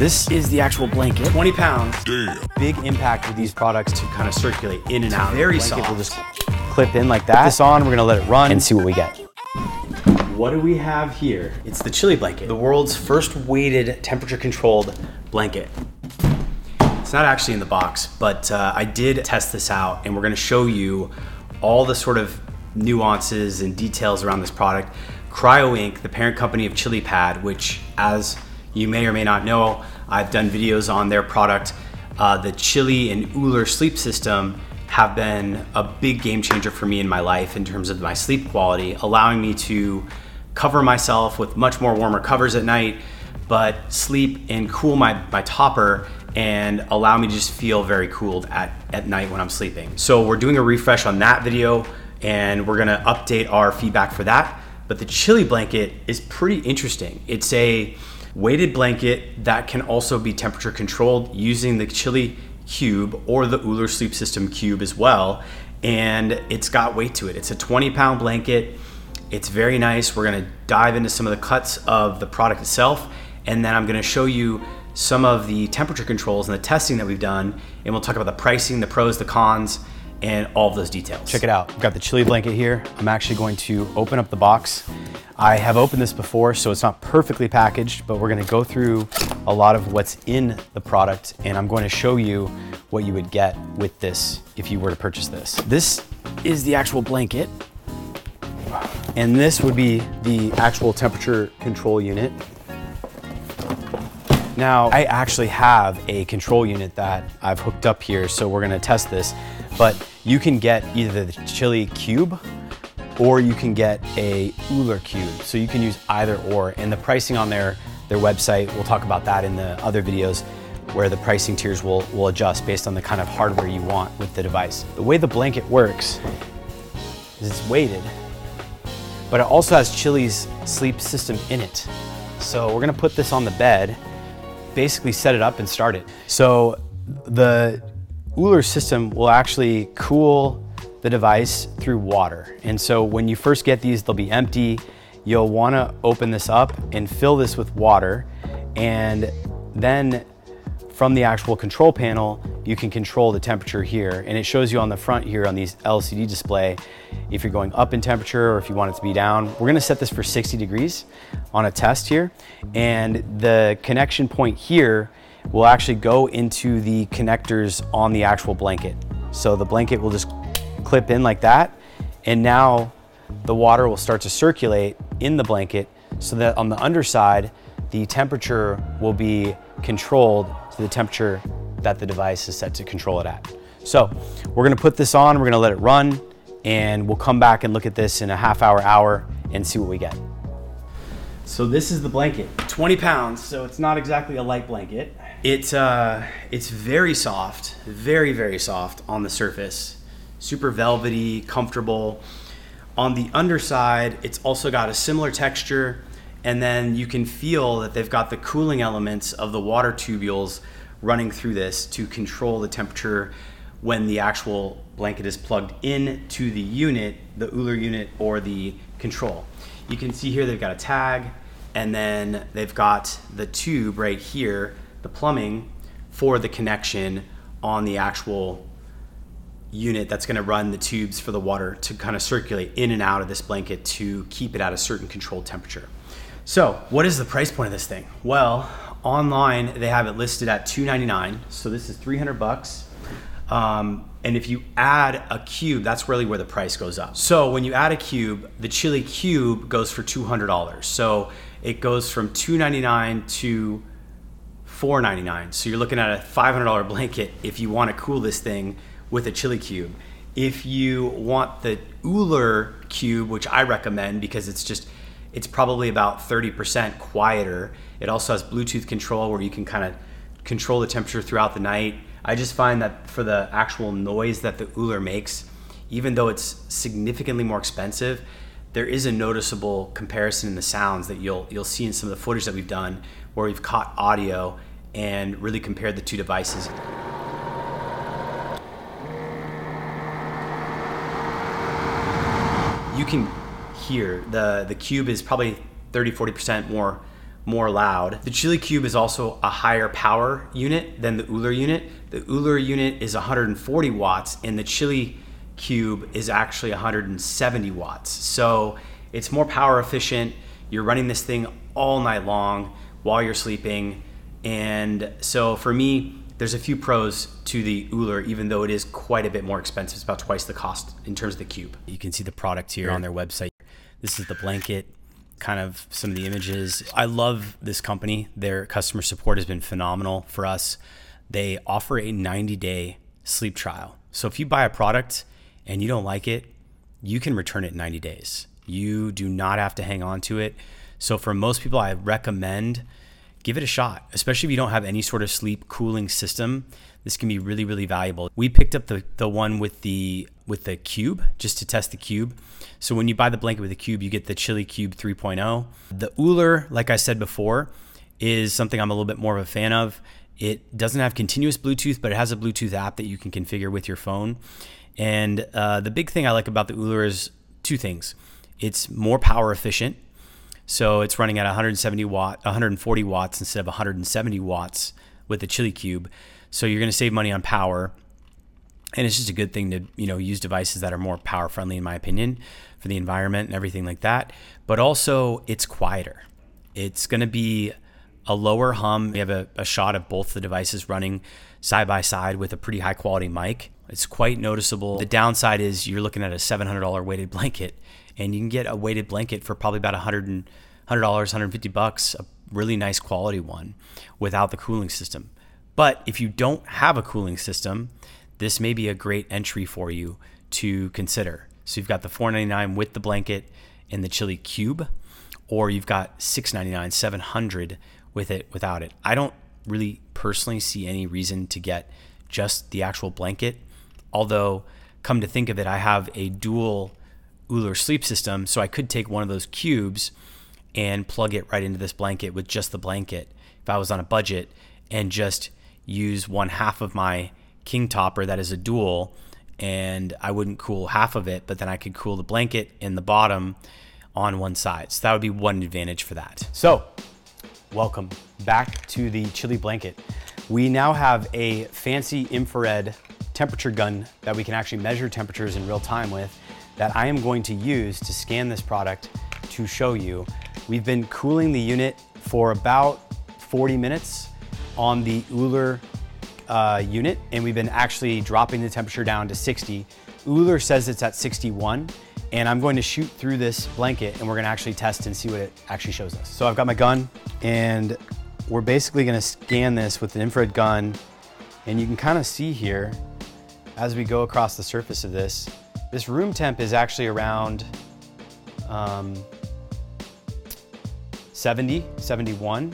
This is the actual blanket. 20 pounds. Damn. Big impact with these products to Kind of circulate in and out. very Blanket soft. We'll just clip in like that. Put this on, we're gonna let it run and see what we get. What do we have here? It's the Chili Blanket, the world's first weighted, temperature controlled blanket. It's not actually in the box, but uh, I did test this out and we're gonna show you all the sort of nuances and details around this product. Kryo Inc., the parent company of Chili Pad, which, as you may or may not know, I've done videos on their product. Uh, the Chili and Ooler sleep system have been a big game changer for me in my life in terms of my sleep quality, allowing me to cover myself with much more warmer covers at night, but sleep and cool my, my topper and allow me to just feel very cooled at, at night when I'm sleeping. So we're doing a refresh on that video and we're gonna update our feedback for that. But the chili blanket is pretty interesting. It's a weighted blanket that can also be temperature controlled using the chili cube or the Ooler sleep system cube as well. And it's got weight to it. It's a 20 pound blanket. It's very nice. We're gonna dive into some of the cuts of the product itself, and then I'm gonna show you some of the temperature controls and the testing that we've done, and we'll talk about the pricing, the pros, the cons, and all of those details. Check it out. I've got the chili blanket here. I'm actually going to open up the box. I have opened this before, so it's not perfectly packaged, but we're gonna go through a lot of what's in the product, and I'm going to show you what you would get with this if you were to purchase this. This is the actual blanket, and this would be the actual temperature control unit. Now, I actually have a control unit that I've hooked up here, so we're gonna test this. But you can get either the Chili Cube or you can get a Ooler Cube. So you can use either or. And the pricing on their, their website, we'll talk about that in the other videos where the pricing tiers will, will adjust based on the kind of hardware you want with the device. The way the blanket works is it's weighted, but it also has Chili's sleep system in it. So we're gonna put this on the bed basically set it up and start it. So the Ooler system will actually cool the device through water. And so when you first get these, they'll be empty. You'll wanna open this up and fill this with water. And then from the actual control panel, you can control the temperature here. And it shows you on the front here on these LCD display, if you're going up in temperature or if you want it to be down. We're gonna set this for 60 degrees on a test here. And the connection point here will actually go into the connectors on the actual blanket. So the blanket will just clip in like that. And now the water will start to circulate in the blanket so that on the underside, the temperature will be controlled to the temperature that the device is set to control it at. So we're gonna put this on, we're gonna let it run, and we'll come back and look at this in a half hour, hour, and see what we get. So this is the blanket, 20 pounds. So it's not exactly a light blanket. It's uh, it's very soft, very very soft on the surface, super velvety, comfortable. On the underside, it's also got a similar texture, and then you can feel that they've got the cooling elements of the water tubules running through this to control the temperature when the actual blanket is plugged in to the unit, the Ooler unit or the control. You can see here they've got a tag and then they've got the tube right here, the plumbing for the connection on the actual unit that's going to run the tubes for the water to kind of circulate in and out of this blanket to keep it at a certain controlled temperature. So, what is the price point of this thing? Well, online they have it listed at 299. So this is 300 bucks. Um, and if you add a cube, that's really where the price goes up. So when you add a cube, the chili cube goes for $200. So it goes from 299 to 499. So you're looking at a $500 blanket if you want to cool this thing with a chili cube. If you want the Ooler cube, which I recommend because it's just it's probably about 30% quieter. It also has Bluetooth control where you can kind of control the temperature throughout the night. I just find that for the actual noise that the Ooler makes, even though it's significantly more expensive, there is a noticeable comparison in the sounds that you'll you'll see in some of the footage that we've done where we've caught audio and really compared the two devices. You can hear the the cube is probably 30 40% more more loud. The Chili Cube is also a higher power unit than the Ooler unit. The Ooler unit is 140 watts and the Chili Cube is actually 170 watts. So it's more power efficient. You're running this thing all night long while you're sleeping. And so for me, there's a few pros to the Ooler, even though it is quite a bit more expensive. It's about twice the cost in terms of the cube. You can see the product here on their website. This is the blanket, kind of some of the images. I love this company. Their customer support has been phenomenal for us. They offer a 90 day sleep trial. So if you buy a product and you don't like it, you can return it in 90 days. You do not have to hang on to it. So for most people, I recommend give it a shot, especially if you don't have any sort of sleep cooling system. This can be really, really valuable. We picked up the, the one with the with the cube just to test the cube. So when you buy the blanket with the cube, you get the Chili Cube 3.0. The Ooler, like I said before, is something I'm a little bit more of a fan of. It doesn't have continuous Bluetooth, but it has a Bluetooth app that you can configure with your phone. And uh, the big thing I like about the Ooler is two things. It's more power efficient so it's running at 170 watt, 140 watts instead of 170 watts with the Chili Cube. So you're going to save money on power, and it's just a good thing to you know use devices that are more power friendly, in my opinion, for the environment and everything like that. But also, it's quieter. It's going to be a lower hum. We have a, a shot of both the devices running side by side with a pretty high quality mic. It's quite noticeable. The downside is you're looking at a $700 weighted blanket and you can get a weighted blanket for probably about 100 $100, 150 bucks, a really nice quality one without the cooling system. But if you don't have a cooling system, this may be a great entry for you to consider. So you've got the 499 with the blanket and the Chili Cube, or you've got 699, 700 with it without it. I don't really personally see any reason to get just the actual blanket. Although, come to think of it, I have a dual Ooler sleep system. So I could take one of those cubes and plug it right into this blanket with just the blanket if I was on a budget and just use one half of my king topper that is a dual and I wouldn't cool half of it, but then I could cool the blanket in the bottom on one side. So that would be one advantage for that. So, welcome back to the Chili Blanket. We now have a fancy infrared temperature gun that we can actually measure temperatures in real time with that I am going to use to scan this product to show you. We've been cooling the unit for about 40 minutes on the Ooler uh, unit, and we've been actually dropping the temperature down to 60. Ooler says it's at 61, and I'm going to shoot through this blanket and we're gonna actually test and see what it actually shows us. So I've got my gun, and we're basically gonna scan this with an infrared gun, and you can kind of see here as we go across the surface of this, this room temp is actually around um, 70, 71.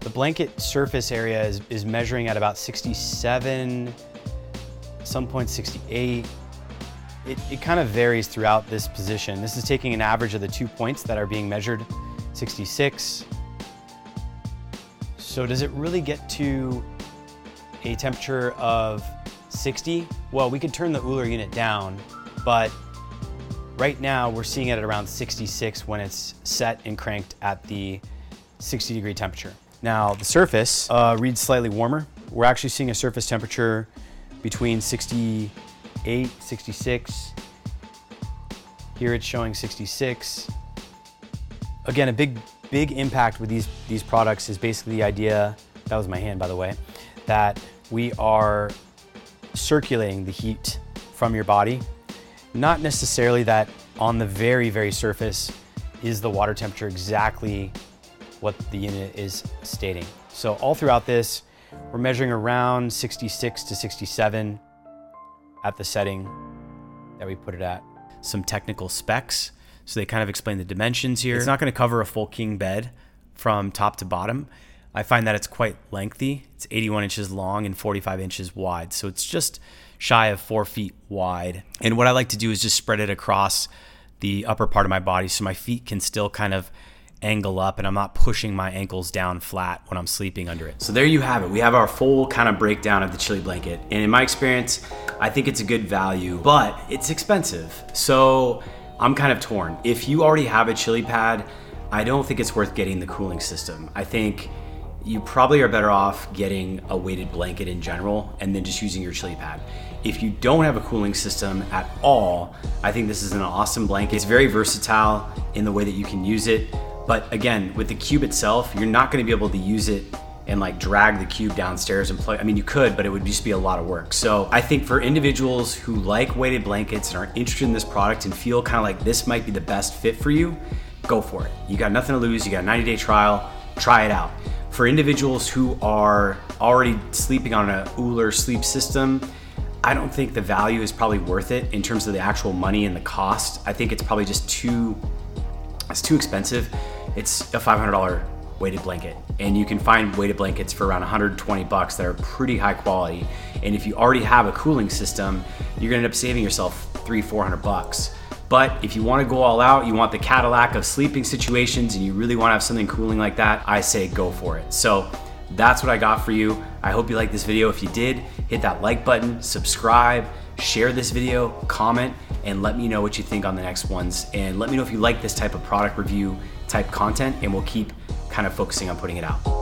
The blanket surface area is, is measuring at about 67, some 68. It, it kind of varies throughout this position. This is taking an average of the two points that are being measured, 66. So does it really get to a temperature of 60? Well, we could turn the Ooler unit down but right now we're seeing it at around 66 when it's set and cranked at the 60 degree temperature. Now the surface uh, reads slightly warmer. We're actually seeing a surface temperature between 68, 66. Here it's showing 66. Again, a big, big impact with these, these products is basically the idea, that was my hand by the way, that we are circulating the heat from your body not necessarily that on the very, very surface is the water temperature exactly what the unit is stating. So all throughout this, we're measuring around 66 to 67 at the setting that we put it at. Some technical specs. So they kind of explain the dimensions here. It's not going to cover a full king bed from top to bottom. I find that it's quite lengthy. It's 81 inches long and 45 inches wide. So it's just shy of four feet wide. And what I like to do is just spread it across the upper part of my body so my feet can still kind of angle up and I'm not pushing my ankles down flat when I'm sleeping under it. So there you have it. We have our full kind of breakdown of the chili blanket. And in my experience, I think it's a good value, but it's expensive. So I'm kind of torn. If you already have a chili pad, I don't think it's worth getting the cooling system. I think you probably are better off getting a weighted blanket in general and then just using your chili pad. If you don't have a cooling system at all, I think this is an awesome blanket. It's very versatile in the way that you can use it. But again, with the cube itself, you're not gonna be able to use it and like drag the cube downstairs and play. I mean, you could, but it would just be a lot of work. So I think for individuals who like weighted blankets and are interested in this product and feel kind of like this might be the best fit for you, go for it. You got nothing to lose. You got a 90 day trial. Try it out. For individuals who are already sleeping on a Ooler sleep system, I don't think the value is probably worth it in terms of the actual money and the cost. I think it's probably just too it's too expensive. It's a $500 weighted blanket and you can find weighted blankets for around 120 bucks that are pretty high quality. And if you already have a cooling system, you're gonna end up saving yourself three, 400 bucks. But if you wanna go all out, you want the Cadillac of sleeping situations and you really wanna have something cooling like that, I say go for it. So that's what I got for you. I hope you liked this video. If you did, hit that like button, subscribe, share this video, comment, and let me know what you think on the next ones. And let me know if you like this type of product review type content and we'll keep kind of focusing on putting it out.